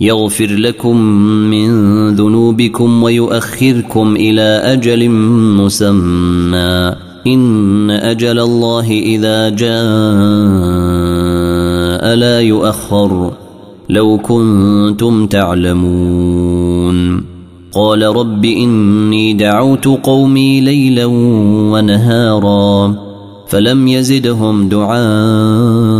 يغفر لكم من ذنوبكم ويؤخركم إلى أجل مسمى. إن أجل الله إذا جاء لا يؤخر. لو كنتم تعلمون. قال رب إني دعوت قومي ليلا ونهارا فلم يزدهم دعائي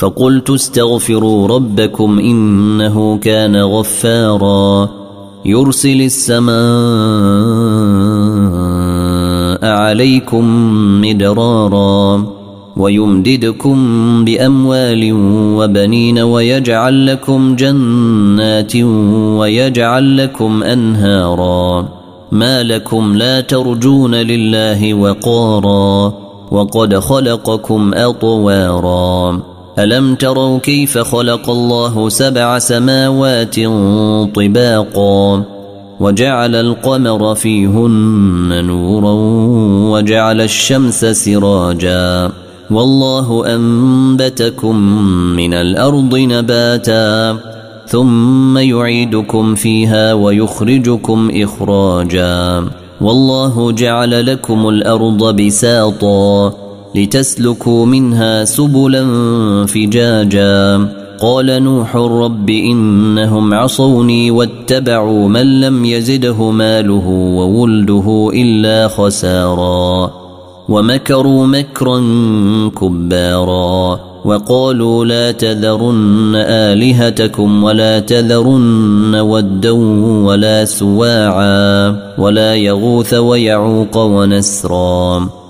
فقلت استغفروا ربكم إنه كان غفارا يرسل السماء عليكم مدرارا ويمددكم بأموال وبنين ويجعل لكم جنات ويجعل لكم أنهارا ما لكم لا ترجون لله وقارا وقد خلقكم أطوارا ألم تروا كيف خلق الله سبع سماوات طباقا وجعل القمر فيهن نورا وجعل الشمس سراجا والله أنبتكم من الأرض نباتا ثم يعيدكم فيها ويخرجكم إخراجا والله جعل لكم الأرض بساطا لتسلكوا منها سبلا فجاجا. قال نوح رب إنهم عصوني واتبعوا من لم يزده ماله وولده إلا خسارا. ومكروا مكرا كبارا. وقالوا لا تذرن آلهتكم ولا تذرن ودا ولا سواعا. ولا يغوث ويعوق ونسرا.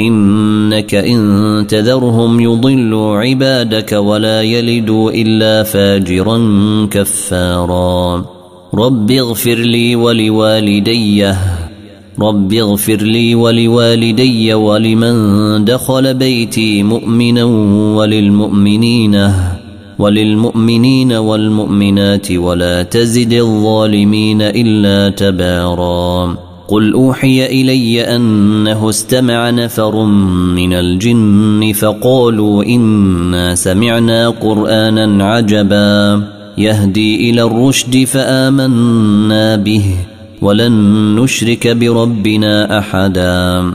إنك إن تذرهم يضلوا عبادك ولا يلدوا إلا فاجرا كفارا. رب اغفر لي ولوالديه رب اغفر لي ولوالدي ولمن دخل بيتي مؤمنا وللمؤمنين وللمؤمنين والمؤمنات ولا تزد الظالمين إلا تبارا. قل أوحي إلي أنه استمع نفر من الجن فقالوا إنا سمعنا قرآنا عجبا يهدي إلى الرشد فآمنا به ولن نشرك بربنا أحدا